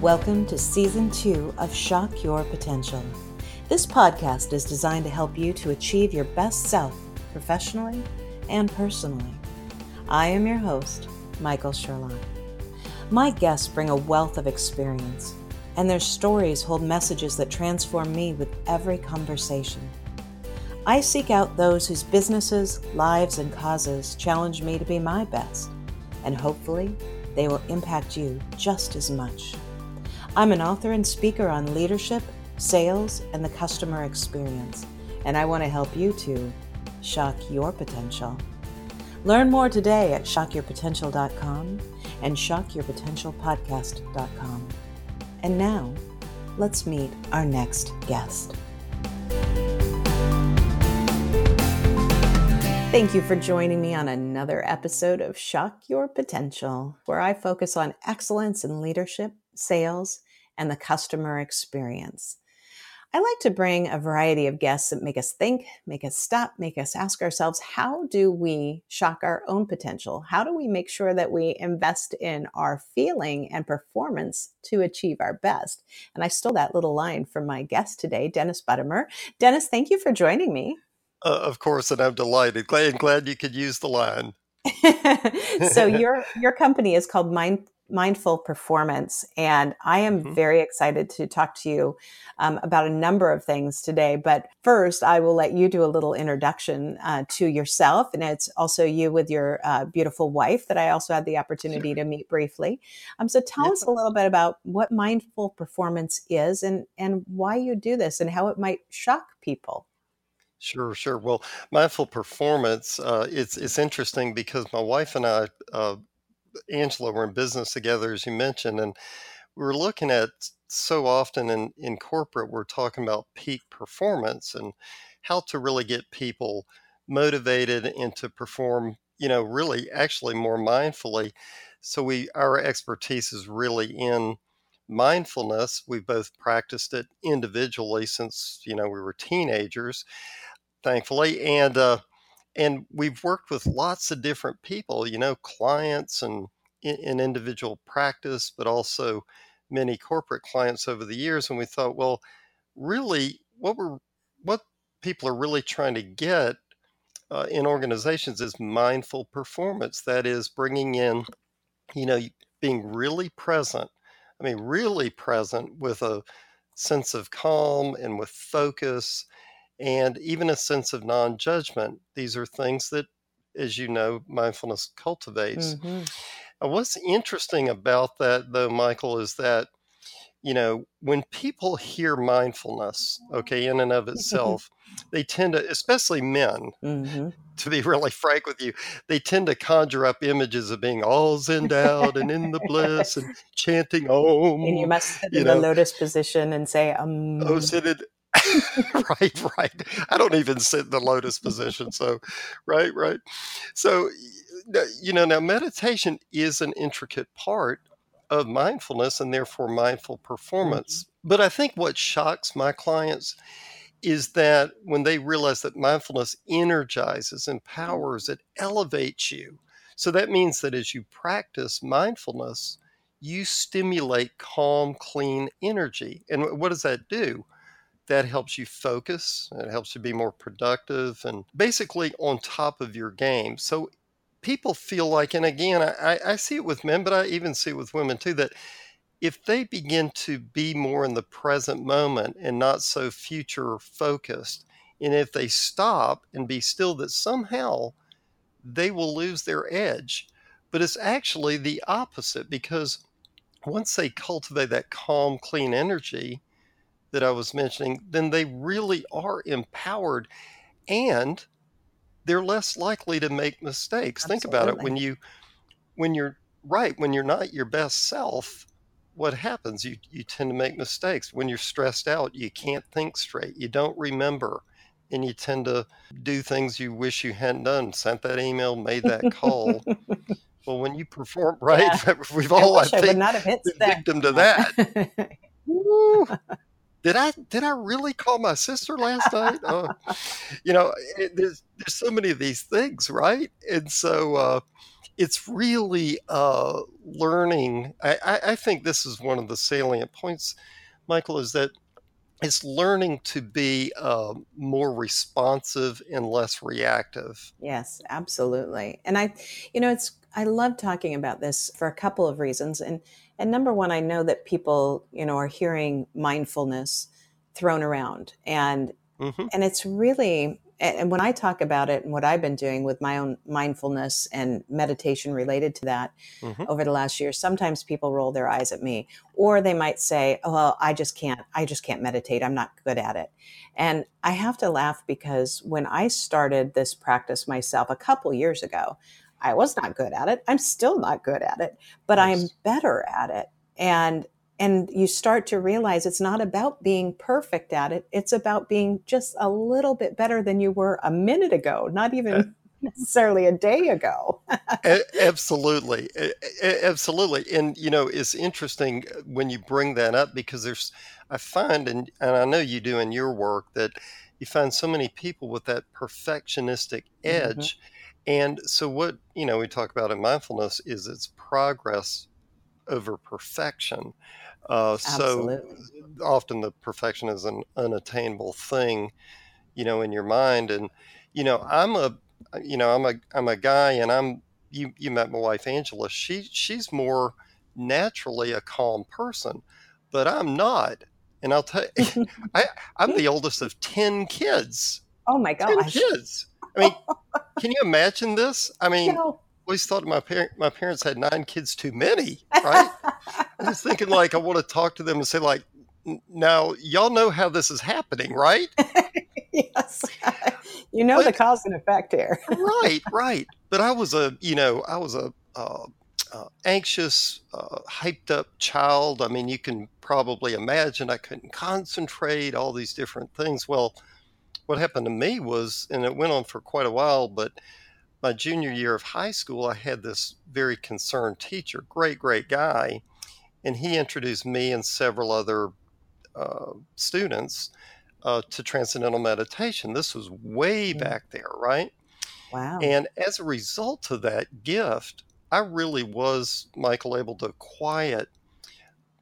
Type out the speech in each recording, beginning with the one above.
Welcome to Season 2 of Shock Your Potential. This podcast is designed to help you to achieve your best self professionally and personally. I am your host, Michael Sherlock. My guests bring a wealth of experience, and their stories hold messages that transform me with every conversation. I seek out those whose businesses, lives, and causes challenge me to be my best, and hopefully, they will impact you just as much. I'm an author and speaker on leadership, sales, and the customer experience, and I want to help you to shock your potential. Learn more today at shockyourpotential.com and shockyourpotentialpodcast.com. And now, let's meet our next guest. Thank you for joining me on another episode of Shock Your Potential, where I focus on excellence in leadership, sales, and the customer experience. I like to bring a variety of guests that make us think, make us stop, make us ask ourselves, how do we shock our own potential? How do we make sure that we invest in our feeling and performance to achieve our best? And I stole that little line from my guest today, Dennis Buttimer. Dennis, thank you for joining me. Uh, of course, and I'm delighted. Glad, glad you could use the line. so your your company is called Mind mindful performance. And I am mm-hmm. very excited to talk to you um, about a number of things today. But first, I will let you do a little introduction uh, to yourself. And it's also you with your uh, beautiful wife that I also had the opportunity sure. to meet briefly. Um, so tell us a little bit about what mindful performance is and, and why you do this and how it might shock people. Sure, sure. Well, mindful performance, uh, it's it's interesting because my wife and I uh, Angela were in business together, as you mentioned, and we were looking at so often in, in corporate, we're talking about peak performance and how to really get people motivated and to perform, you know, really actually more mindfully. So we our expertise is really in mindfulness. We've both practiced it individually since, you know, we were teenagers, thankfully. And uh, and we've worked with lots of different people, you know, clients and in, in, individual practice, but also many corporate clients over the years. And we thought, well, really, what we're what people are really trying to get uh, in organizations is mindful performance. That is bringing in, you know, being really present. I mean, really present with a sense of calm and with focus and even a sense of non judgment. These are things that, as you know, mindfulness cultivates. Mm-hmm. what's interesting about that, though, Michael, is that, you know, when people hear mindfulness, okay, in and of itself, they tend to, especially men, mm-hmm. to be really frank with you, they tend to conjure up images of being all zenned out and in the bliss and chanting om. And you must sit in know. the lotus position and say, um. Oh, seated right, right. I don't even sit in the lotus position. So, right, right. So, you know, now meditation is an intricate part of mindfulness and therefore mindful performance. Mm-hmm. But I think what shocks my clients is that when they realize that mindfulness energizes, empowers, it elevates you. So that means that as you practice mindfulness, you stimulate calm, clean energy. And what does that do? That helps you focus, it helps you be more productive and basically on top of your game. So people feel like, and again, I, I see it with men, but I even see it with women too, that if they begin to be more in the present moment and not so future focused, and if they stop and be still, that somehow they will lose their edge. But it's actually the opposite because once they cultivate that calm, clean energy, that I was mentioning, then they really are empowered and they're less likely to make mistakes. Absolutely. Think about it when you when you're right, when you're not your best self, what happens? You you tend to make mistakes. When you're stressed out, you can't think straight. You don't remember and you tend to do things you wish you hadn't done, sent that email, made that call. well, when you perform right, yeah. we've all I, I think, not have been victim to that. Did I did I really call my sister last night? Uh, you know, it, there's there's so many of these things, right? And so, uh, it's really uh, learning. I, I, I think this is one of the salient points, Michael, is that it's learning to be uh, more responsive and less reactive. Yes, absolutely. And I, you know, it's I love talking about this for a couple of reasons. And and number one, I know that people, you know, are hearing mindfulness thrown around, and mm-hmm. and it's really and when I talk about it and what I've been doing with my own mindfulness and meditation related to that mm-hmm. over the last year, sometimes people roll their eyes at me, or they might say, "Oh, well, I just can't. I just can't meditate. I'm not good at it." And I have to laugh because when I started this practice myself a couple years ago, I was not good at it. I'm still not good at it, but yes. I'm better at it. And and you start to realize it's not about being perfect at it it's about being just a little bit better than you were a minute ago not even necessarily a day ago absolutely absolutely and you know it's interesting when you bring that up because there's i find and, and i know you do in your work that you find so many people with that perfectionistic mm-hmm. edge mm-hmm. And so what you know we talk about in mindfulness is it's progress over perfection uh, so often the perfection is an unattainable thing, you know, in your mind. And you know, I'm a, you know, I'm a, I'm a guy, and I'm. You, you met my wife Angela. She, she's more naturally a calm person, but I'm not. And I'll tell you, I, I'm the oldest of ten kids. Oh my gosh! Ten kids. I mean, can you imagine this? I mean, no always thought my parent my parents had nine kids too many, right? I was thinking like I want to talk to them and say like, now y'all know how this is happening, right? yes, you know but, the cause and effect here. right, right. But I was a you know I was a uh, uh, anxious, uh, hyped up child. I mean, you can probably imagine I couldn't concentrate, all these different things. Well, what happened to me was, and it went on for quite a while, but my junior year of high school, I had this very concerned teacher, great, great guy, and he introduced me and several other uh, students uh, to transcendental meditation. This was way mm. back there, right? Wow. And as a result of that gift, I really was, Michael, able to quiet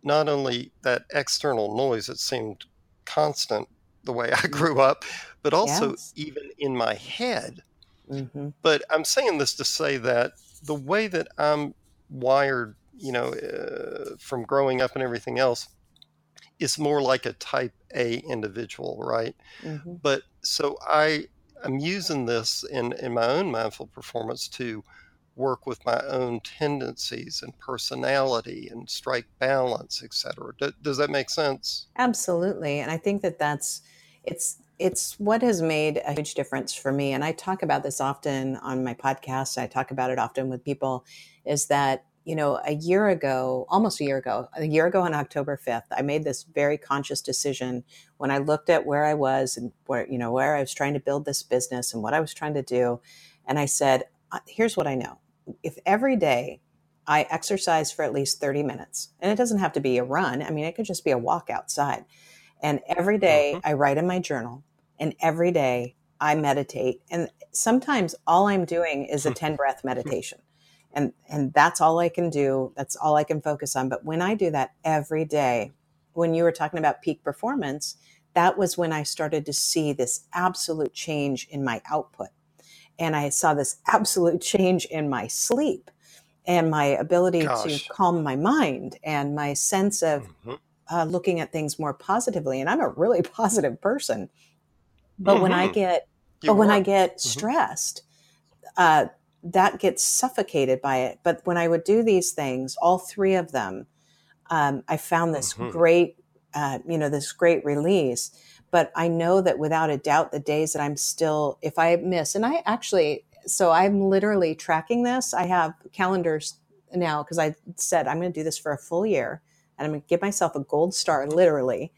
not only that external noise that seemed constant the way I grew up, but also yes. even in my head Mm-hmm. But I'm saying this to say that the way that I'm wired, you know, uh, from growing up and everything else, is more like a type A individual, right? Mm-hmm. But so I am using this in, in my own mindful performance to work with my own tendencies and personality and strike balance, etc. does that make sense? Absolutely. And I think that that's, it's, it's what has made a huge difference for me. And I talk about this often on my podcast. I talk about it often with people is that, you know, a year ago, almost a year ago, a year ago on October 5th, I made this very conscious decision when I looked at where I was and where, you know, where I was trying to build this business and what I was trying to do. And I said, here's what I know. If every day I exercise for at least 30 minutes, and it doesn't have to be a run, I mean, it could just be a walk outside and every day mm-hmm. I write in my journal, and every day I meditate. And sometimes all I'm doing is a 10 breath meditation. And, and that's all I can do. That's all I can focus on. But when I do that every day, when you were talking about peak performance, that was when I started to see this absolute change in my output. And I saw this absolute change in my sleep and my ability Gosh. to calm my mind and my sense of mm-hmm uh, looking at things more positively. And I'm a really positive person, but mm-hmm. when I mm-hmm. get, you but when I get mm-hmm. stressed, uh, that gets suffocated by it. But when I would do these things, all three of them, um, I found this mm-hmm. great, uh, you know, this great release. But I know that without a doubt, the days that I'm still, if I miss, and I actually, so I'm literally tracking this. I have calendars now because I said I'm going to do this for a full year and I'm going to give myself a gold star literally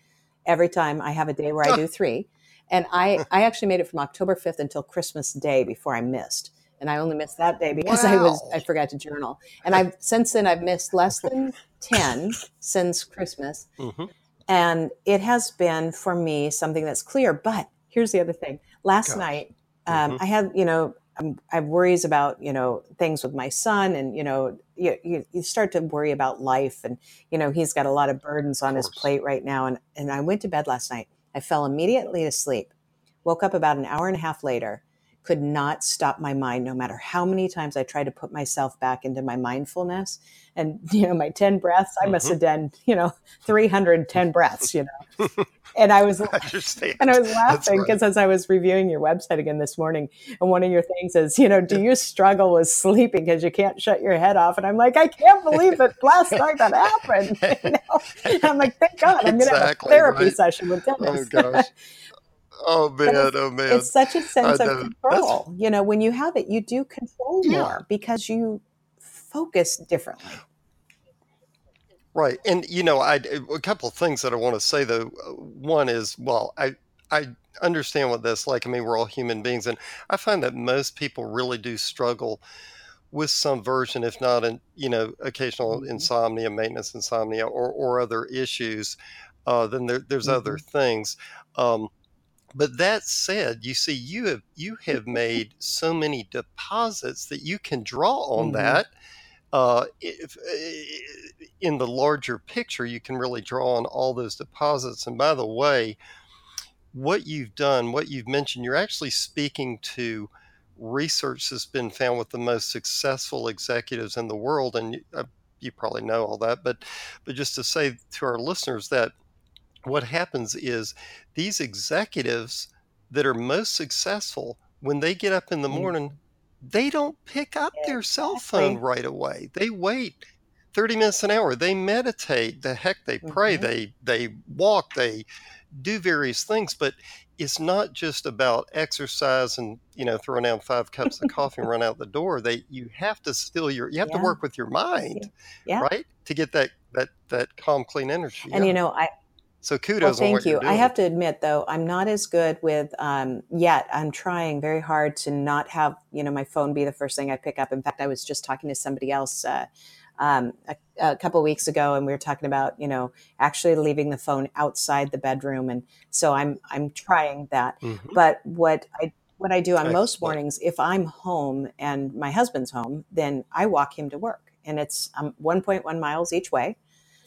every time I have a day where I do three. And I, I actually made it from October 5th until Christmas Day before I missed. And I only missed that day because wow. I was I forgot to journal. And I've since then I've missed less than 10 since Christmas. Mm-hmm. And it has been for me something that's clear. But here's the other thing. Last Gosh. night, um, mm-hmm. I had, you know, I'm, I have worries about you know things with my son, and you know you, you, you start to worry about life, and you know he's got a lot of burdens on his plate right now. And and I went to bed last night. I fell immediately asleep. Woke up about an hour and a half later could not stop my mind no matter how many times I tried to put myself back into my mindfulness. And, you know, my 10 breaths, I must have mm-hmm. done, you know, 310 breaths, you know. And I was, I and I was laughing because right. as I was reviewing your website again this morning, and one of your things is, you know, do you struggle with sleeping because you can't shut your head off? And I'm like, I can't believe that Last night that happened. You know? I'm like, thank God, I'm going to have a therapy right. session with Dennis. Oh gosh. Oh man, oh man. It's such a sense of control. You know, when you have it, you do control yeah. more because you focus differently. Right. And you know, I a couple of things that I want to say though. One is, well, I I understand what that's like. I mean, we're all human beings and I find that most people really do struggle with some version, if not in, you know, occasional mm-hmm. insomnia, maintenance insomnia, or, or other issues, uh, then there, there's mm-hmm. other things. Um, but that said, you see, you have you have made so many deposits that you can draw on mm-hmm. that. Uh, if, eh, in the larger picture, you can really draw on all those deposits. And by the way, what you've done, what you've mentioned, you're actually speaking to research that's been found with the most successful executives in the world, and you, uh, you probably know all that. But but just to say to our listeners that what happens is these executives that are most successful when they get up in the mm. morning they don't pick up their cell phone right away they wait 30 minutes an hour they meditate the heck they pray mm-hmm. they they walk they do various things but it's not just about exercise and you know throwing down five cups of coffee and run out the door they you have to still your you have yeah. to work with your mind yeah. right to get that that that calm clean energy and yeah. you know i so kudos. Well, thank you. I have to admit, though, I'm not as good with um, yet. I'm trying very hard to not have you know my phone be the first thing I pick up. In fact, I was just talking to somebody else. Uh, um, a, a, couple weeks ago, and we were talking about you know actually leaving the phone outside the bedroom, and so I'm I'm trying that. Mm-hmm. But what I what I do on Excellent. most mornings, if I'm home and my husband's home, then I walk him to work, and it's um, 1.1 miles each way,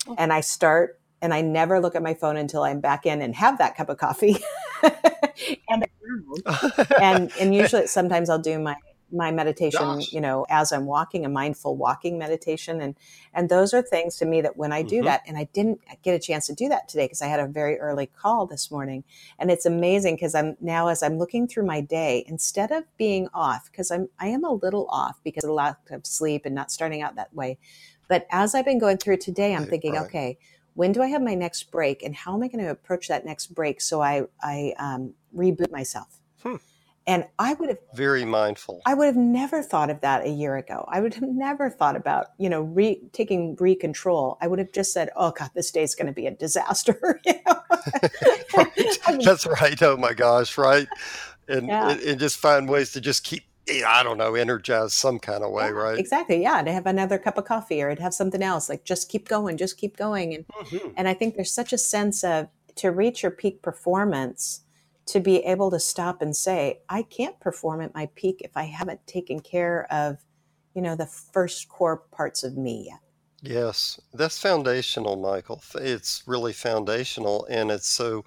oh. and I start and I never look at my phone until I'm back in and have that cup of coffee. and and and usually sometimes I'll do my my meditation, Gosh. you know, as I'm walking, a mindful walking meditation, and and those are things to me that when I do mm-hmm. that, and I didn't get a chance to do that today because I had a very early call this morning, and it's amazing because I'm now as I'm looking through my day, instead of being off, because I'm I am a little off because of lack of sleep and not starting out that way, but as I've been going through today, I'm thinking, right. okay, when do I have my next break and how am I going to approach that next break so I, I um, reboot myself? Hmm. And I would have very mindful. I would have never thought of that a year ago. I would have never thought about, you know, re, taking re-control. I would have just said, "Oh God, this day is going to be a disaster." right. That's right. Oh my gosh, right? And, yeah. and, and just find ways to just keep I don't know, energize some kind of way, yeah, right? Exactly. Yeah, to have another cup of coffee or to have something else, like just keep going, just keep going, and mm-hmm. and I think there's such a sense of to reach your peak performance, to be able to stop and say, I can't perform at my peak if I haven't taken care of, you know, the first core parts of me yet. Yes, that's foundational, Michael. It's really foundational, and it's so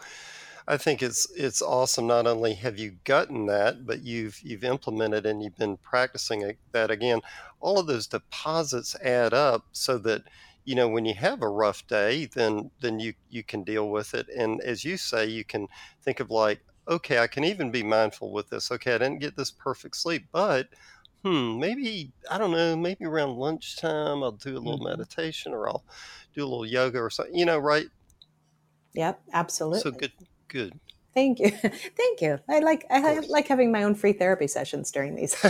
I think it's it's awesome. Not only have you gotten that, but you've you've implemented and you've been practicing that again. All of those deposits add up so that you know when you have a rough day, then then you you can deal with it. And as you say, you can think of like, okay, I can even be mindful with this. Okay, I didn't get this perfect sleep, but hmm, maybe I don't know, maybe around lunchtime I'll do a little mm-hmm. meditation or I'll do a little yoga or something. You know, right? Yep, absolutely. So good Good. Thank you. Thank you. I like I like having my own free therapy sessions during these.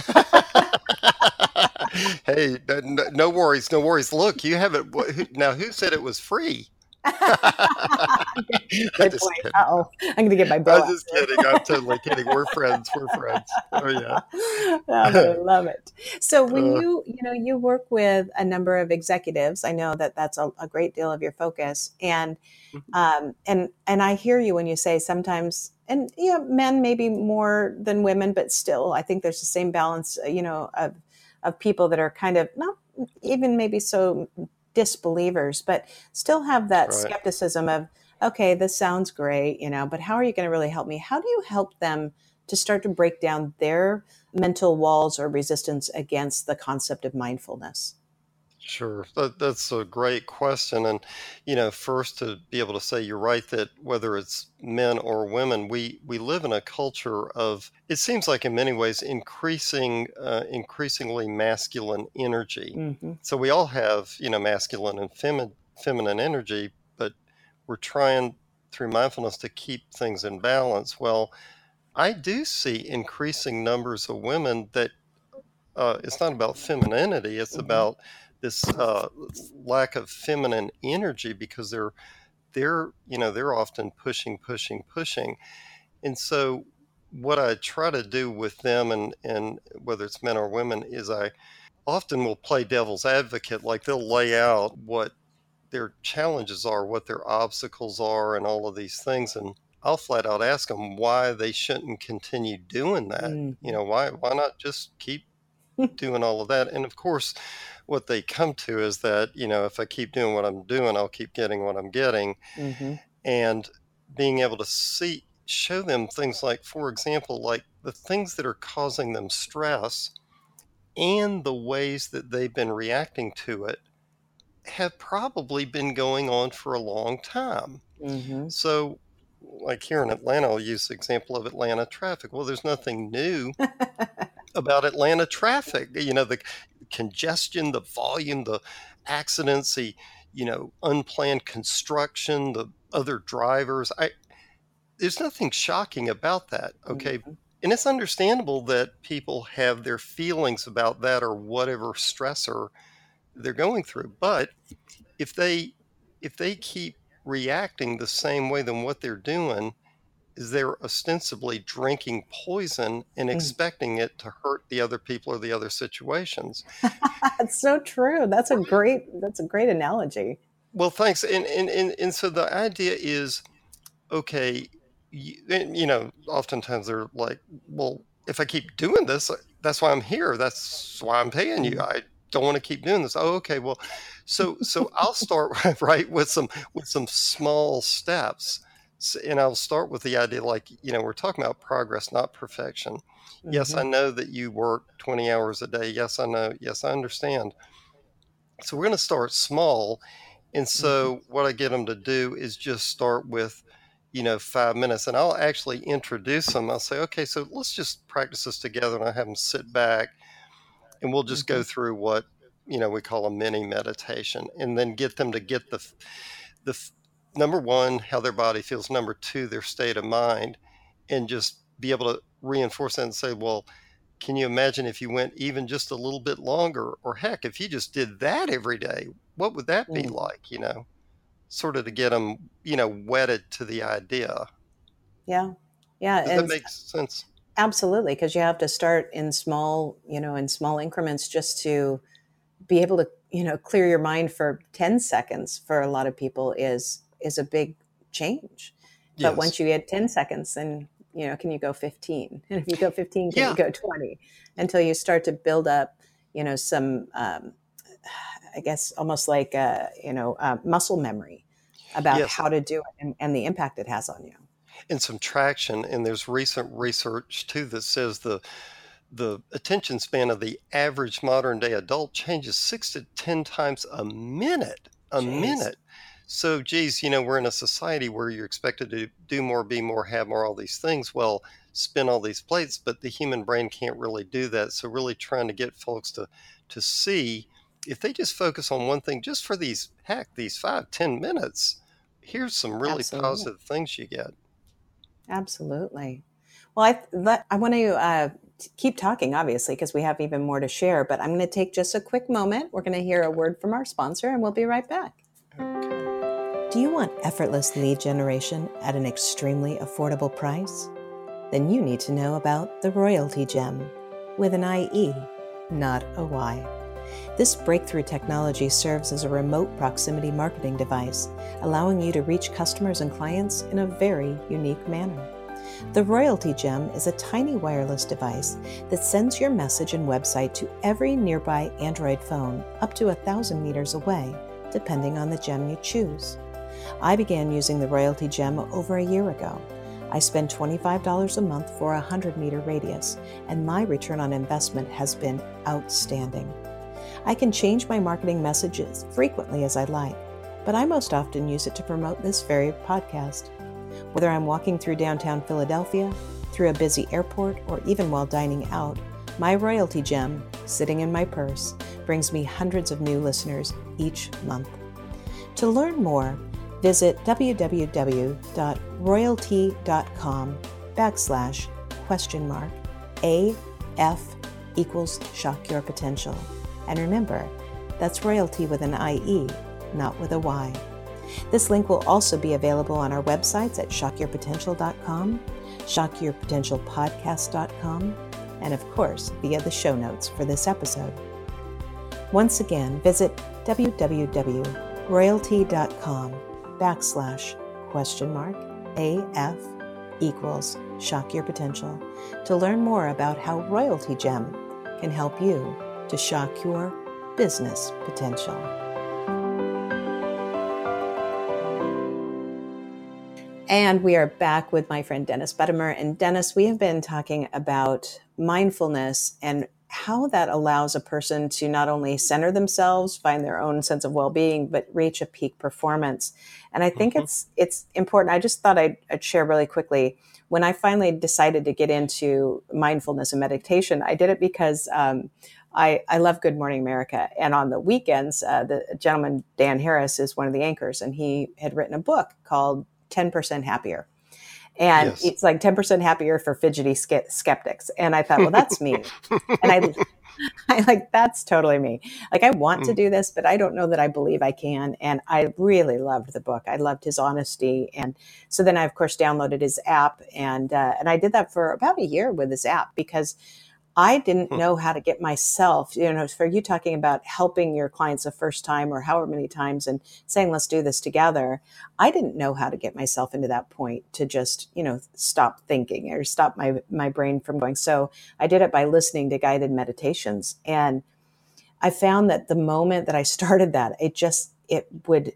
hey, no, no, worries, no worries. Look, you have it now. Who said it was free? oh, I'm going to get my bill. I'm just kidding. I'm totally kidding. We're friends. We're friends. Oh yeah. I love it. So when uh, you you know you work with a number of executives, I know that that's a, a great deal of your focus, and mm-hmm. um, and and I hear you when you say sometimes and yeah, men maybe more than women, but still, I think there's the same balance, uh, you know, of of people that are kind of not even maybe so disbelievers, but still have that right. skepticism of, okay, this sounds great, you know, but how are you going to really help me? How do you help them to start to break down their mental walls or resistance against the concept of mindfulness? Sure. That, that's a great question. And, you know, first to be able to say you're right that whether it's men or women, we, we live in a culture of, it seems like in many ways, increasing, uh, increasingly masculine energy. Mm-hmm. So we all have, you know, masculine and femi- feminine energy, we're trying through mindfulness to keep things in balance. Well, I do see increasing numbers of women that uh, it's not about femininity, it's mm-hmm. about this uh, lack of feminine energy because they're they're you know they're often pushing pushing pushing and so what i try to do with them and and whether it's men or women is i often will play devil's advocate like they'll lay out what their challenges are what their obstacles are and all of these things and i'll flat out ask them why they shouldn't continue doing that mm. you know why why not just keep doing all of that and of course what they come to is that you know if I keep doing what I'm doing, I'll keep getting what I'm getting, mm-hmm. and being able to see show them things like, for example, like the things that are causing them stress and the ways that they've been reacting to it have probably been going on for a long time. Mm-hmm. So, like here in Atlanta, I'll use the example of Atlanta traffic. Well, there's nothing new about Atlanta traffic. You know, the congestion, the volume, the accidents, the you know unplanned construction, the other drivers. I there's nothing shocking about that. Okay. Mm-hmm. And it's understandable that people have their feelings about that or whatever stressor they're going through. But if they if they keep reacting the same way than what they're doing, is they're ostensibly drinking poison and mm. expecting it to hurt the other people or the other situations. That's so true. That's a great that's a great analogy. Well, thanks. And and and, and so the idea is, okay, you, you know, oftentimes they're like, well, if I keep doing this, that's why I'm here. That's why I'm paying you. Mm. I don't want to keep doing this. Oh, okay. Well, so so I'll start right with some with some small steps and I'll start with the idea like, you know, we're talking about progress, not perfection. Mm-hmm. Yes, I mm-hmm. know that you work 20 hours a day. Yes, I know. Yes, I understand. So we're going to start small. And so mm-hmm. what I get them to do is just start with, you know, five minutes. And I'll actually introduce them. I'll say, okay, so let's just practice this together. And I have them sit back and we'll just mm-hmm. go through what, you know, we call a mini meditation and then get them to get the, the number one, how their body feels, number two, their state of mind, and just be able to reinforce that and say, well, can you imagine if you went even just a little bit longer? Or heck, if you just did that every day, what would that be mm. like? You know, sort of to get them, you know, wedded to the idea. Yeah. Yeah. Does that makes sense? Absolutely. Because you have to start in small, you know, in small increments just to be able to, you know, clear your mind for 10 seconds for a lot of people is is a big change. Yes. But once you get 10 seconds, then, you know, can you go 15? And if you go 15, can yeah. you go 20? Until you start to build up, you know, some, um, I guess, almost like, a, you know, muscle memory about yes. how to do it and, and the impact it has on you. And some traction. And there's recent research too that says the, the attention span of the average modern day adult changes six to 10 times a minute. A Jeez. minute. So, geez, you know, we're in a society where you're expected to do more, be more, have more, all these things. Well, spin all these plates, but the human brain can't really do that. So, really trying to get folks to to see if they just focus on one thing, just for these heck, these five, ten minutes, here's some really Absolutely. positive things you get. Absolutely. Well, I let, I want to uh, keep talking, obviously, because we have even more to share. But I'm going to take just a quick moment. We're going to hear a word from our sponsor, and we'll be right back. Okay. Do you want effortless lead generation at an extremely affordable price? Then you need to know about the Royaltie Gem with an IE, not a Y. This breakthrough technology serves as a remote proximity marketing device, allowing you to reach customers and clients in a very unique manner. The Royaltie Gem is a tiny wireless device that sends your message and website to every nearby Android phone up to a thousand meters away, depending on the gem you choose. I began using the Royaltie Gem over a year ago. I spend $25 a month for a 100 meter radius, and my return on investment has been outstanding. I can change my marketing messages frequently as I like, but I most often use it to promote this very podcast. Whether I'm walking through downtown Philadelphia, through a busy airport, or even while dining out, my royaltie gem, sitting in my purse, brings me hundreds of new listeners each month. To learn more, visit www.royaltie.com backslash question mark AF equals shock your potential. And remember, that's royaltie with an IE, not with a Y. This link will also be available on our websites at shockyourpotential.com, shockyourpotentialpodcast.com, and of course via the show notes for this episode. Once again, visit www.royaltie.com backslash question mark AF equals shock your potential to learn more about how Royaltie Gem can help you to shock your business potential. And we are back with my friend Dennis Buttimer. And Dennis, we have been talking about mindfulness and how that allows a person to not only center themselves, find their own sense of well-being, but reach a peak performance. And I think mm-hmm. it's it's important. I just thought I'd, I'd, share really quickly. When I finally decided to get into mindfulness and meditation, I did it because um, I, I love Good Morning America. And on the weekends, uh, the gentleman, Dan Harris, is one of the anchors, and he had written a book called 10% Happier. And yes. it's like 10% happier for fidgety skeptics. And I thought, well, that's me. and I, I like, that's totally me. Like, I want mm. to do this, but I don't know that I believe I can. And I really loved the book. I loved his honesty. And so then I, of course, downloaded his app. And, uh, and I did that for about a year with his app because I didn't hmm. know how to get myself, you know, for you talking about helping your clients the first time or however many times and saying, let's do this together. I didn't know how to get myself into that point to just, you know, stop thinking or stop my, my brain from going. So I did it by listening to guided meditations. And I found that the moment that I started that, it just, it would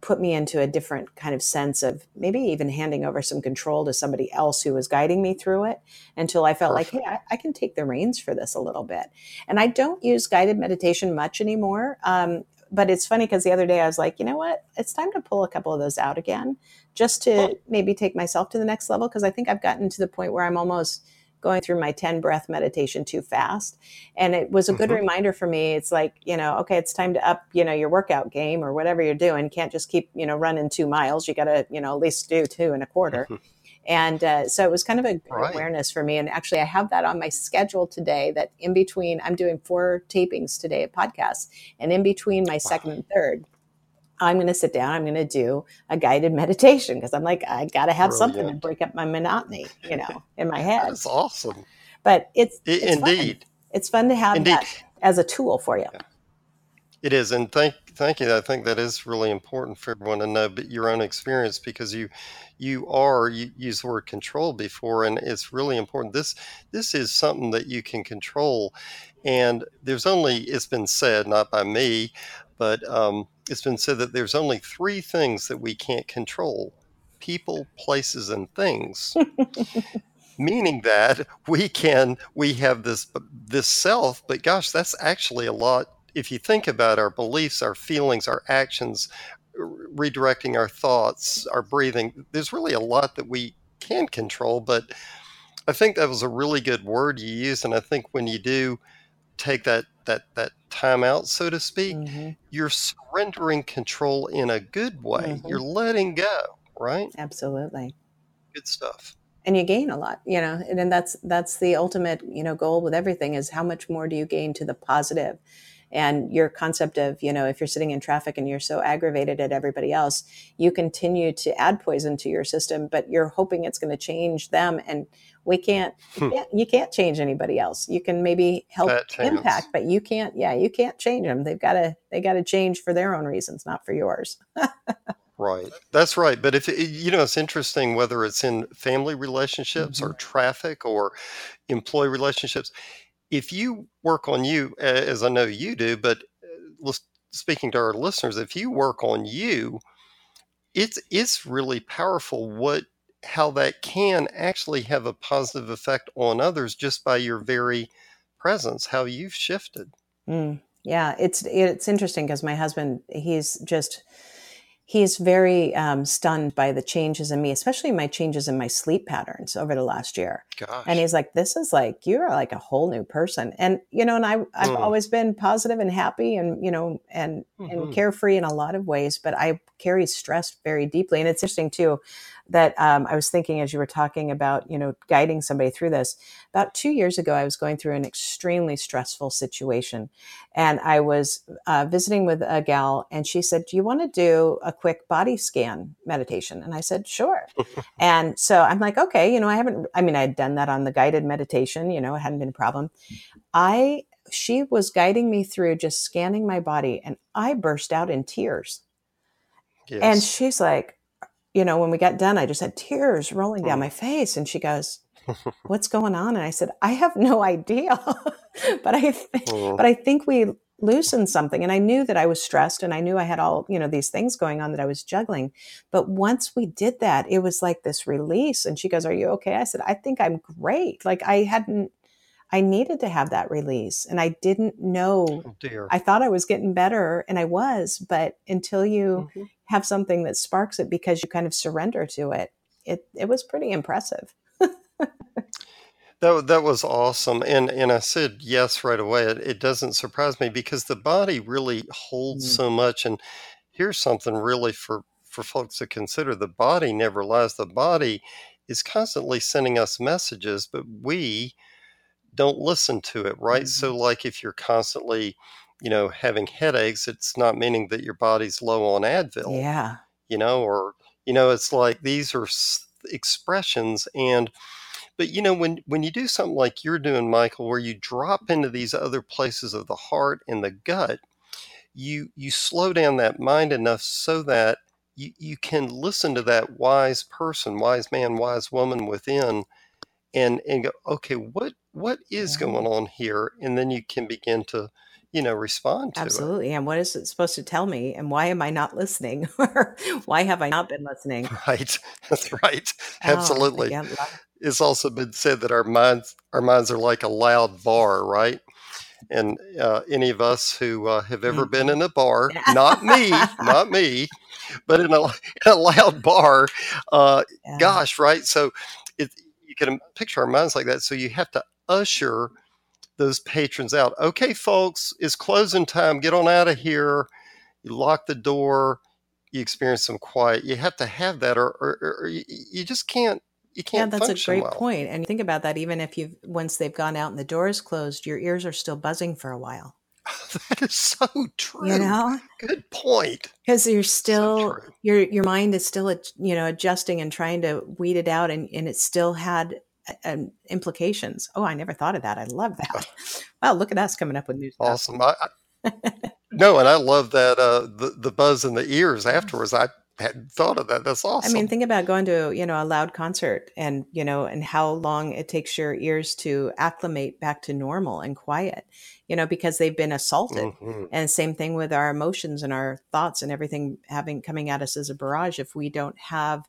put me into a different kind of sense of maybe even handing over some control to somebody else who was guiding me through it until I felt Perfect. like, hey, I, I, can take the reins for this a little bit. And I don't use guided meditation much anymore. Um, but it's funny because the other day I was like, you know what? It's time to pull a couple of those out again just to maybe take myself to the next level because I think I've gotten to the point where I'm almost – going through my 10 breath meditation too fast. And it was a good mm-hmm. reminder for me. It's like, you know, okay, it's time to up, you know, your workout game or whatever you're doing. Can't just keep, you know, running two miles. You got to, you know, at least do two and a quarter. Mm-hmm. And uh, so it was kind of a right. awareness for me. And actually, I have that on my schedule today that in between, I'm doing four tapings today of podcasts. And in between my wow. second and third, I'm going to sit down. I'm going to do a guided meditation because I'm like, I got to have Brilliant. something to break up my monotony, you know, in my head. That's awesome. But it's, it's indeed. Fun. It's fun to have indeed. that as a tool for you. Yeah. It is, and thank thank you. I think that is really important for everyone to know, but your own experience because you you are you use the word control before, and it's really important. This this is something that you can control, and there's only it's been said, not by me, but um, it's been said that there's only three things that we can't control people, places, and things. Meaning that we can, we have this, this self, but gosh, that's actually a lot. If you think about our beliefs, our feelings, our actions, redirecting our thoughts, our breathing, there's really a lot that we can control. But I think that was a really good word you used. And I think when you do take that that that time out, so to speak, mm-hmm. you're surrendering control in a good way. Mm-hmm. You're letting go, right? Absolutely. Good stuff. And you gain a lot, you know, and then that's that's the ultimate, you know, goal with everything is how much more do you gain to the positive? And your concept of you know if you're sitting in traffic and you're so aggravated at everybody else you continue to add poison to your system but you're hoping it's going to change them and we can't you, hmm. can't you can't change anybody else you can maybe help impact but you can't yeah you can't change them they've got to they got to change for their own reasons not for yours Right. That's right. But if you know, it's interesting whether it's in family relationships or hmm traffic or employee relationships. If you work on you, as I know you do, but uh, speaking to our listeners, if you work on you, it's it's really powerful what how that can actually have a positive effect on others just by your very presence, how you've shifted. Mm, yeah, it's it's interesting because my husband, he's just he's very um, stunned by the changes in me, especially my changes in my sleep patterns over the last year. And he's like, "This is like you're like a whole new person." And you know, and I I've Mm, always been positive and happy, and you know, and and hmm carefree in a lot of ways, but I carry stress very deeply. And it's interesting too that um, I was thinking as you were talking about you know guiding somebody through this. About two years ago, I was going through an extremely stressful situation, and I was uh, visiting with a gal, and she said, "Do you want to do a quick body scan meditation?" And I said, "Sure." And so I'm like, okay, you know, I haven't, I mean, I had done that on the guided meditation, you know, it hadn't been a problem. I, she was guiding me through just scanning my body and I burst out in tears. Yes. And she's like, you know, when we got done, I just had tears rolling down Mm, my face. And she goes, what's going on? And I said, I have no idea, but I, th- mm, but I think we loosened something. And I knew that I was stressed and I knew I had all, you know, these things going on that I was juggling. But once we did that, it was like this release. And she goes, are you okay? I said, I think I'm great. Like I hadn't, I needed to have that release and I didn't know. oh. I thought I was getting better and I was, but until you hmm have something that sparks it because you kind of surrender to it, it, it was pretty impressive. That that was awesome, and and I said yes right away. It, it doesn't surprise me because the body really holds Mm, so much. And here's something really for for folks to consider: the body never lies. The body is constantly sending us messages, but we don't listen to it, right? mhm. So, like if you're constantly, you know, having headaches, it's not meaning that your body's low on Advil, Yeah. you know, or you know, it's like these are s- expressions and but you know, when when you do something like you're doing, Michael, where you drop into these other places of the heart and the gut, you you slow down that mind enough so that you, you can listen to that wise person, wise man, wise woman within, and and go, okay, what what is going on here? And then you can begin to, you know, respond to it. Absolutely. And what is it supposed to tell me? And why am I not listening? or why have I not been listening? Right. That's right. Oh, Absolutely. yeah. It's also been said that our minds our minds are like a loud bar, right? And uh, any of us who uh, have ever been mhm. in a bar, not me, not me, but in a, a loud bar, uh, yeah. gosh, right? So it, you can picture our minds like that. So you have to usher those patrons out. Okay, folks, it's closing time. Get on out of here. You lock the door. You experience some quiet. You have to have that, or, or, or you, you just can't. You can't Yeah, that's a great well. point. And think about that, even if you've once they've gone out and the door is closed, your ears are still buzzing for a while. that is so true. You know? Good point. Because you're still true. your your mind is still you know adjusting and trying to weed it out, and and it still had um, implications. Oh, I never thought of that. I love that. Wow, look at us coming up with new stuff. Awesome. I, I, no, and I love that uh, the the buzz in the ears afterwards. I hadn't thought of that. That's awesome. I mean, think about going to, you know, a loud concert and, you know, and how long it takes your ears to acclimate back to normal and quiet, you know, because they've been assaulted. hmm And same thing with our emotions and our thoughts and everything having coming at us as a barrage. If we don't have,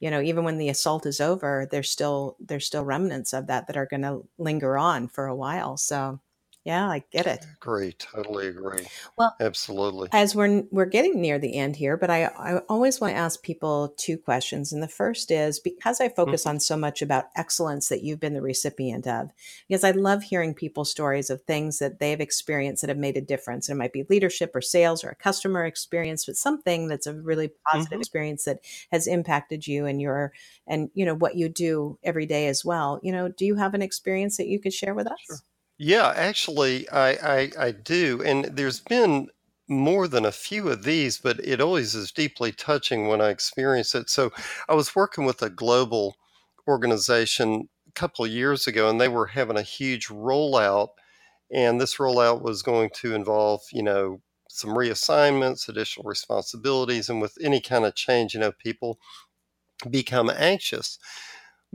you know, even when the assault is over, there's still there's still remnants of that that are going to linger on for a while. So, yeah, I get it. Agree. Totally agree. Well, Absolutely. as we're we're getting near the end here, but I, I always want to ask people two questions. And the first is because I focus Mhm. on so much about excellence that you've been the recipient of, because I love hearing people's stories of things that they've experienced that have made a difference. It might be leadership or sales or a customer experience, but something that's a really positive hmm experience that has impacted you and your and you know what you do every day as well. You know, do you have an experience that you could share with Sure. Yeah, actually, I, I I do, and there's been more than a few of these, but it always is deeply touching when I experience it. So, I was working with a global organization a couple of years ago, and they were having a huge rollout, and this rollout was going to involve, you know, some reassignments, additional responsibilities, and with any kind of change, you know, people become anxious.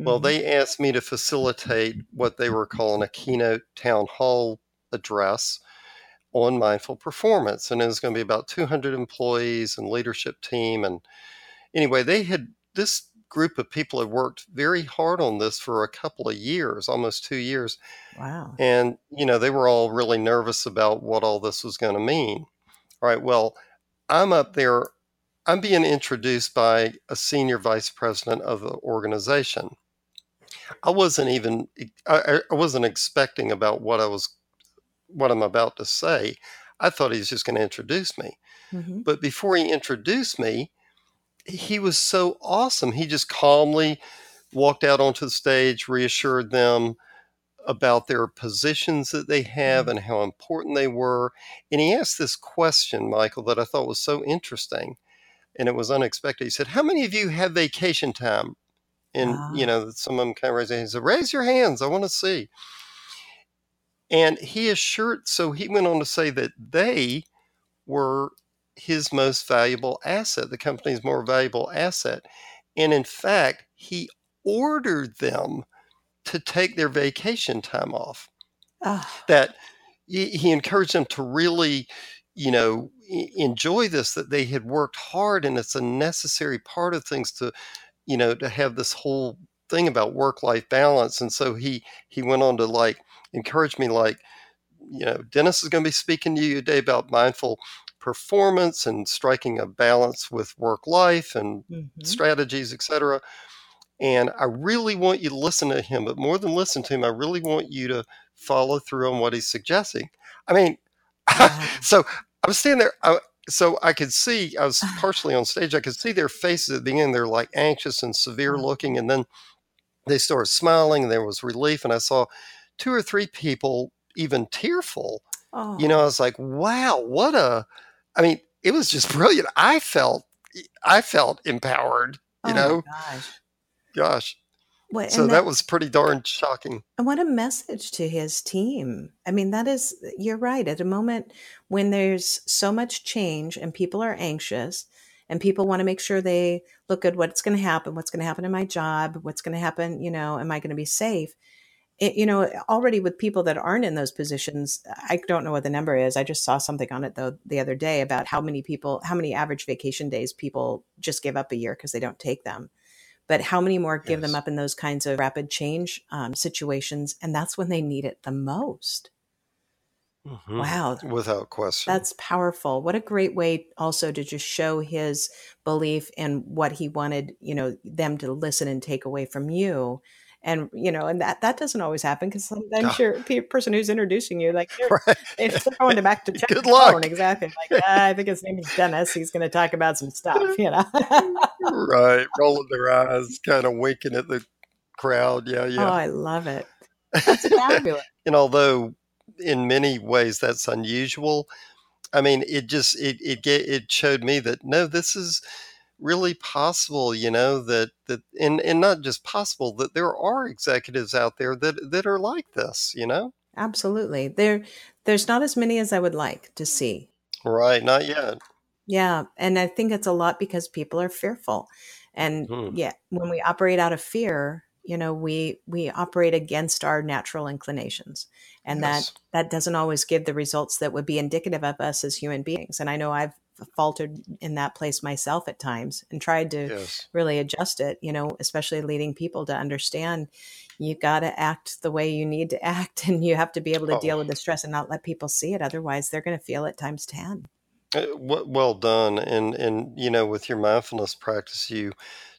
Well, Mhm. they asked me to facilitate what they were calling a keynote town hall address on mindful performance. And it was going to be about 200 employees and leadership team. And anyway, they had this group of people had worked very hard on this for a couple of years, almost two years. Wow. And, you know, they were all really nervous about what all this was going to mean. All right. Well, I'm up there, I'm being introduced by a senior vice president of the organization. I wasn't even, I, I wasn't expecting about what I was, what I'm about to say. I thought he was just going to introduce me. hmm But before he introduced me, he was so awesome. He just calmly walked out onto the stage, reassured them about their positions that they have and how important they were. And he asked this question, Michael, that I thought was so interesting and it was unexpected. He said, How many of you have vacation time? And, you Ah. know, some of them kind of raise their hands. Said, Raise your hands. I want to see. And he assured, so he went on to say that they were his most valuable asset, the company's more valuable asset. And in fact, he ordered them to take their vacation time off. That he, he encouraged them to really, you know, enjoy this, that they had worked hard and it's a necessary part of things to, you know, to have this whole thing about work life balance. And so he he went on to like encourage me like, you know, Dennis is going to be speaking to you today about mindful performance and striking a balance with work life and mhm. strategies, etc. And I really want you to listen to him, but more than listen to him, I really want you to follow through on what he's suggesting. I mean, Wow. so I was standing there, I, so I could see, I was partially on stage, I could see their faces at the end. They're like anxious and severe uh-huh. looking, and then they started smiling, and there was relief, and I saw two or three people even tearful Oh, you know, oh. I was like, wow, what a, I mean, it was just brilliant. I felt, I felt empowered, you oh know, gosh. gosh. What, So that that, was pretty darn shocking. and what a message to his team. I mean, that is, uh, you're right. At a moment when there's so much change and people are anxious and people want to make sure they look at what's going to happen, what's going to happen in my job, what's going to happen, you know, am I going to be safe? It, you know, already with people that aren't in those positions, I don't know what the number is. I just saw something on it though the other day about how many people, how many average vacation days people just give up a year because they don't take them. But how many more give them up in those kinds of rapid change um, situations? And that's when they need it the most. Mhm. Wow, Without question. that's powerful. What a great way also to just show his belief in what he wanted, you know, them to listen and take away from you. And, you know, and that, that doesn't always happen because sometimes Ah, your pe- person who's introducing you, like, they're, right. they're going to back to check Good their phone, luck. exactly. Like, "Ah, I think his name is Dennis. He's going to talk about some stuff, you know? right. Rolling their eyes, kind of winking at the crowd. Yeah, yeah oh, yeah. I love it. That's fabulous. and although in many ways that's unusual, I mean, it just it it it showed me that no, this is really possible. You know that that and and not just possible that there are executives out there that that are like this. You know, Absolutely. There, there's not as many as I would like to see. right? Not yet. Yeah, and I think it's a lot because people are fearful. And Hmm. yeah, when we operate out of fear, you know, we we operate against our natural inclinations. And that that doesn't always give the results that would be indicative of us as human beings. And I know I've faltered in that place myself at times and tried to Yes. really adjust it, you know, especially leading people to understand you got to act the way you need to act and you have to be able to deal Oh, with the stress and not let people see it otherwise they're going to feel it times 10. uh, well done. And and you know, with your mindfulness practice, you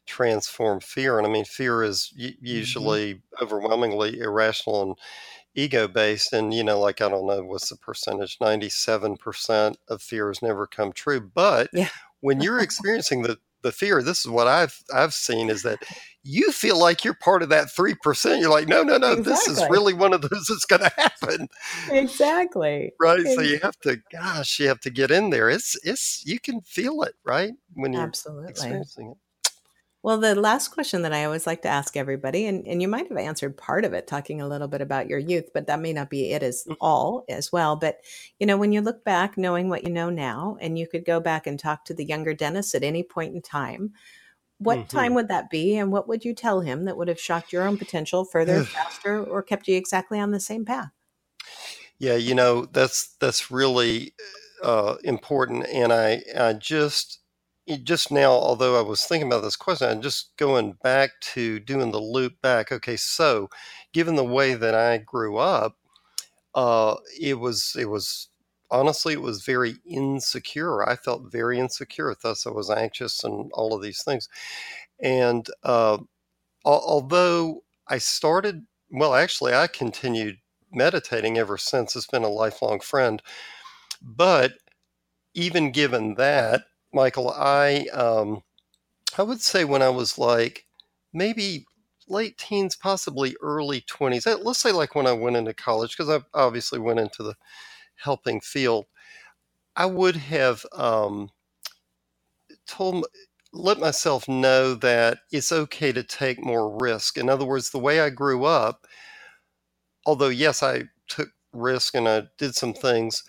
transform fear. And I mean, fear is Mhm. usually overwhelmingly irrational and ego based and you know like i don't know what's the percentage 97% of fears never come true but Yeah. when you're experiencing the the fear this is what i've i've seen is that you feel like you're part of that 3% you're like no no no this is really one of those that's going to happen Exactly. right so you have to gosh you have to get in there it's it's you can feel it right when you're Absolutely. experiencing it Well, the last question that I always like to ask everybody, and, and you might have answered part of it talking a little bit about your youth, but that may not be it as Mm. all as well. But, you know, when you look back, knowing what you know now, and you could go back and talk to the younger Dennis at any point in time, what time Mhm. would that be? And what would you tell him that would have shocked your own potential further, faster, or kept you exactly on the same path? Yeah, you know, that's that's really uh, important. And I I just just now, although I was thinking about this question, I'm just going back to doing the loop back. Okay, so given the way that I grew up, uh, it was it was honestly it was very insecure. I felt very insecure. Thus, I was anxious and all of these things. And uh, al- although I started, well, actually, I continued meditating ever since. It's been a lifelong friend. But even given that, Michael, I um, I would say when I was like maybe late teens, possibly early twenties. uh, Let's say like when I went into college, because I obviously went into the helping field. I would have um, told let myself know that it's okay to take more risk. In other words, the way I grew up, although yes, I took risk and I did some things,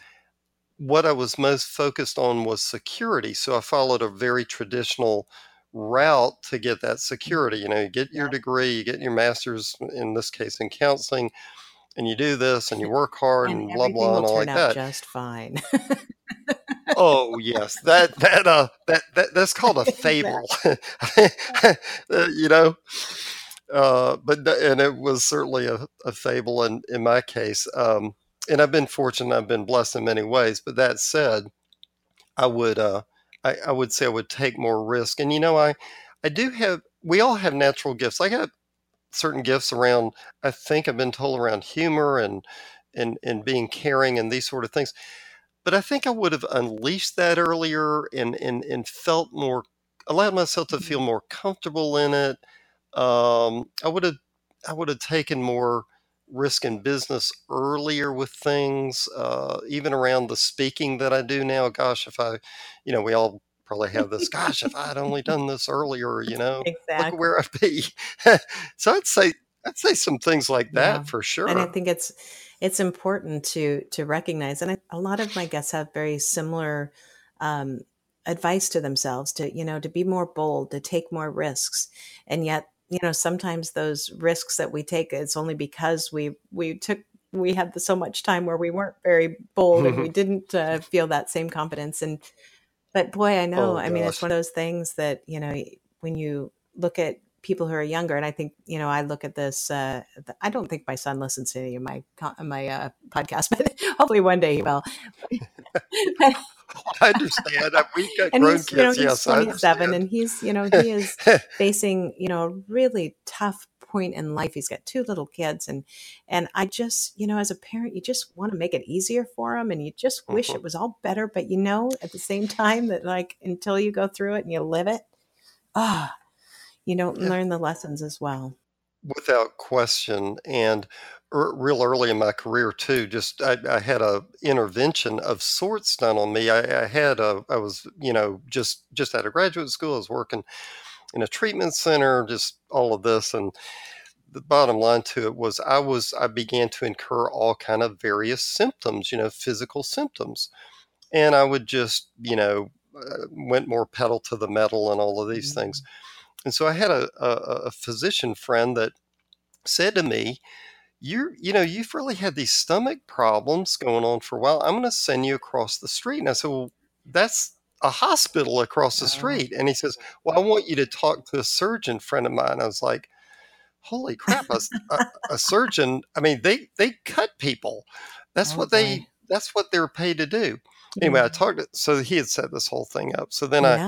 what I was most focused on was security. So I followed a very traditional route to get that security. You know, you get your degree, you get your master's, in this case in counseling, and you do this and you work hard And and blah blah and all like that. just fine. Oh yes, that that uh that, that that's called a fable. Uh, you know, uh, but and it was certainly a, a fable in in my case. Um, and I've been fortunate, I've been blessed in many ways. But that said, I would uh, I, I would say I would take more risk. And you know, I I do have. We all have natural gifts. I got certain gifts around. I think I've been told around humor and and and being caring and these sort of things. But I think I would have unleashed that earlier and and and felt more allowed myself to feel Mhm. more comfortable in it. Um, I would have I would have taken more risk in business earlier with things, uh, even around the speaking that I do now. Gosh, if I, you know, we all probably have this. Gosh, if I had only done this earlier, you know, look where I'd be. so I'd say I'd say some things like Yeah. that for sure. And I think it's it's important to to recognize, and I, a lot of my guests have very similar um, advice to themselves to you know to be more bold, to take more risks, and yet you know sometimes those risks that we take it's only because we we took we had so much time where we weren't very bold and we didn't uh, feel that same confidence and but boy, I know. oh I mean, it's one of those things that, you know, when you look at people who are younger, and I think, you know, I look at this, uh, I don't think my son listens to any of my, my uh, podcast, but hopefully one day he will. But- I understand. We've got grown he's, you know, kids. he's Yes, I 27 understand. and he's, you know, he is facing, you know, a really tough point in life. He's got two little kids and and I just, you know, as a parent, you just want to make it easier for him and you just wish Mhm. it was all better, but you know at the same time that like until you go through it and you live it, ah, you don't Yeah, learn the lessons as well. without question. And er, real early in my career too, just I, I had a intervention of sorts done on me. I, I had a, I was, you know, just just out of graduate school. I was working in a treatment center, just all of this, and the bottom line to it was I was I began to incur all kind of various symptoms, you know, physical symptoms, and I would just, you know, uh, went more pedal to the metal and all of these things. And so I had a, a, a physician friend that said to me, "You're, you know, you've really had these stomach problems going on for a while. I'm going to send you across the street." And I said, "Well, that's a hospital across the Oh, street." And he says, "Well, I want you to talk to a surgeon friend of mine." I was like, "Holy crap! A a surgeon? I mean, they they cut people. That's oh what they that's what they're paid to do." Anyway, I talked to, so he had set this whole thing up. So then Yeah. I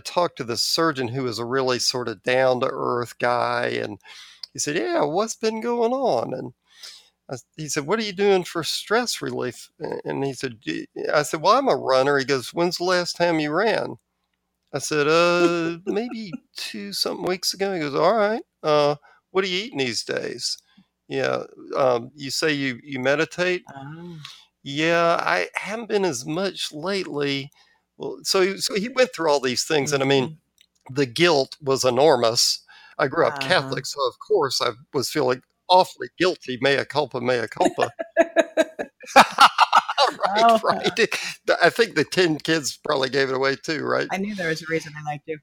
talked to this surgeon who was a really sort of down to earth guy, and he said, "Yeah, what's been going on?" And I, he said, "What are you doing for stress relief?" And he said, "I said, well, I'm a runner." He goes, "When's the last time you ran?" I said, "Uh, maybe two something weeks ago." He goes, "All right. Uh, what are you eating these days?" Yeah. Um, you say you you meditate? Oh. Yeah, I haven't been as much lately. Well, so he, so he went through all these things, and I mean, Mhm. the guilt was enormous. I grew up Uh-huh. Catholic, so of course I was feeling awfully guilty. Mea culpa, mea culpa. right, Oh. right. I think the 10 kids probably gave it away too, right? I knew there was a reason I liked you.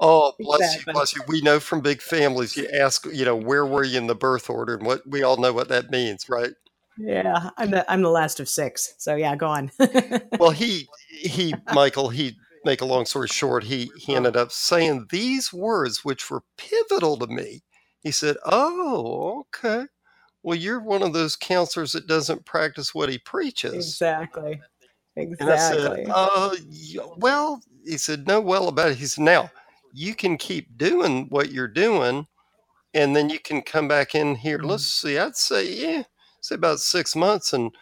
Oh, bless Exactly. you, bless you. We know from big families, you ask, you know, where were you in the birth order? And what we all know what that means, right? Yeah, I'm the I'm the last of six. So yeah, go on. Well, he, he, Michael, he, make a long story short, he, he ended up saying these words, which were pivotal to me. He said, Oh, okay. Well, you're one of those counselors that doesn't practice what he preaches. exactly. Exactly. And I said, uh, well, he said, no, well about it. He said, now you can keep doing what you're doing, and then you can come back in here. Mhm. Let's see, I'd say, yeah, say about six months, and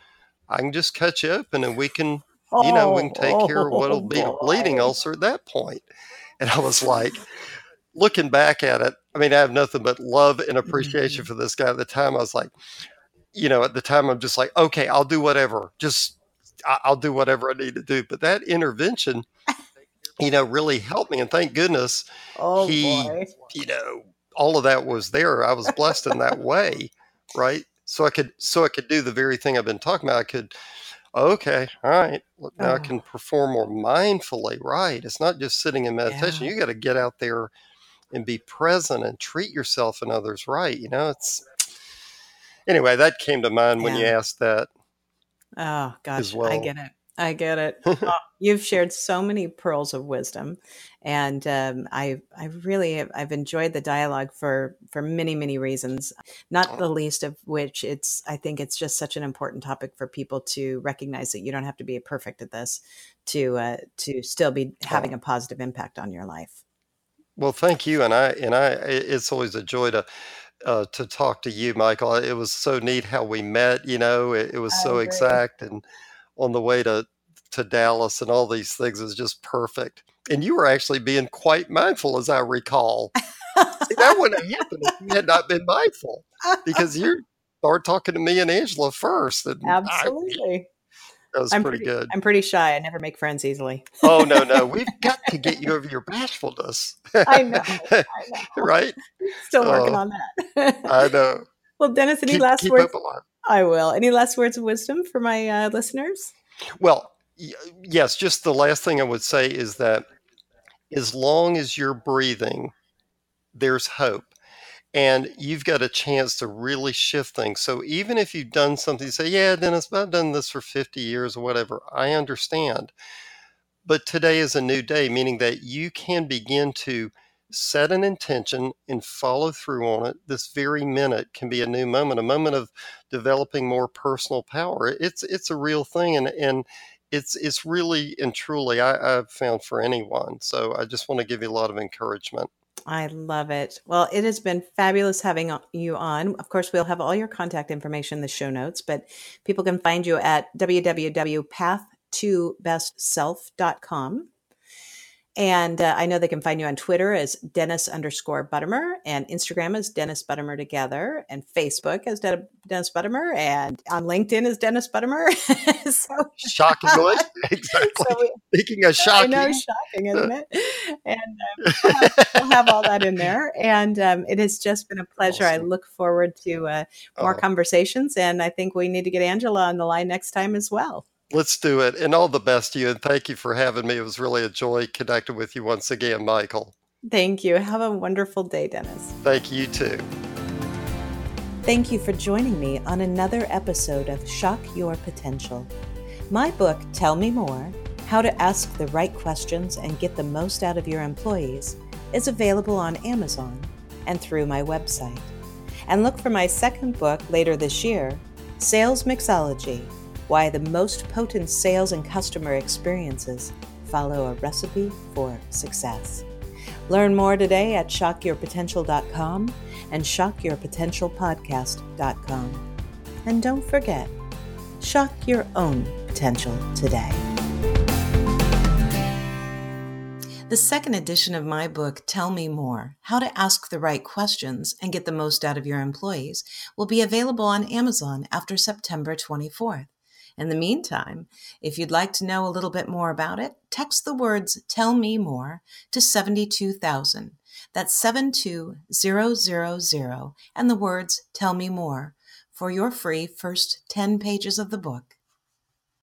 I can just catch you open, and we can, you know, we can take care of what'll be a bleeding Oh, ulcer at that point. And I was like, looking back at it, I mean, I have nothing but love and appreciation mm-hmm. for this guy. At the time, I was like, you know, at the time, I'm just like, okay, I'll do whatever. Just, I'll do whatever I need to do. But that intervention, you know, really helped me. And thank goodness, Oh he- boy. you know, all of that was there. I was blessed in that way, right? So I could, so I could do the very thing I've been talking about. I could, okay, all right, look, now I Oh. can perform more mindfully, right? It's not just sitting in meditation. Yeah. You got to get out there and be present and treat yourself and others right. You know, it's anyway that came to mind when you asked that. Oh gosh, I get it. I get it. Oh, you've shared so many pearls of wisdom, and um, I I really have, I've enjoyed the dialogue for for many many reasons. Not the least of which it's I think it's just such an important topic for people to recognize that you don't have to be perfect at this to uh, to still be having a positive impact on your life. Well, thank you, and I and I. i- It's always a joy to uh, to talk to you, Michael. It was so neat how we met. You know, it, it was so exact, and on the way to to Dallas and all these things is just perfect. And you were actually being quite mindful, as I recall. See, that wouldn't have happened if you had not been mindful, because you started talking to me and Angela first, and I- Absolutely, that was I'm pretty, good. I'm pretty shy. I never make friends easily. Oh no, no, we've got to get you over your bashfulness. I know. I know. right? Still working Oh, on that. I know. well, Dennis, any Keep, last keep words? I will. Any last words of wisdom for my uh, listeners? Well, y- yes, just the last thing I would say is that as long as you're breathing, there's hope. And you've got a chance to really shift things. So even if you've done something, say, Yeah, Dennis, I've done this for 50 years or whatever, I understand. But today is a new day, meaning that you can begin to set an intention and follow through on it. This very minute can be a new moment, a moment of developing more personal power. It's it's a real thing, and and it's it's really and truly I, I've found for anyone. So I just want to give you a lot of encouragement. I love it. Well, it has been fabulous having uh, you on. Of course, we'll have all your contact information in the show notes, but people can find you at www.path2bestself.com. And uh, I know they can find you on Twitter as Dennis underscore Buttimer and Instagram as Dennis Buttimer together and Facebook as De- Dennis Buttimer and on LinkedIn as Dennis Buttimer. so, Shockingly, exactly. so we, Speaking of shocking, I know, shocking, isn't it? And um, we'll, have, we'll have all that in there. And um, it has just been a pleasure. I look forward to uh, more Oh, conversations. And I think we need to get Angela on the line next time as well. Let's do it. And all the best to you. And thank you for having me. It was really a joy connecting with you once again, Michael. Thank you. Have a wonderful day, Dennis. Thank you too. Thank you for joining me on another episode of Shock Your Potential. My book, Tell Me More How to Ask the Right Questions and Get the Most Out of Your Employees, is available on Amazon and through my website. And look for my second book later this year Sales Mixology Why the Most Potent Sales and Customer Experiences Follow a Recipe for Success. Learn more today at shockyourpotential.com and shockyourpotentialpodcast.com. And don't forget, shock your own potential today. The second edition of my book, Tell Me More How to Ask the Right Questions and Get the Most Out of Your Employees, will be available on Amazon after September 24th. In the meantime, if you'd like to know a little bit more about it, text the words Tell Me More to 72000. That's 72000 and the words Tell Me More for your free first 10 pages of the book.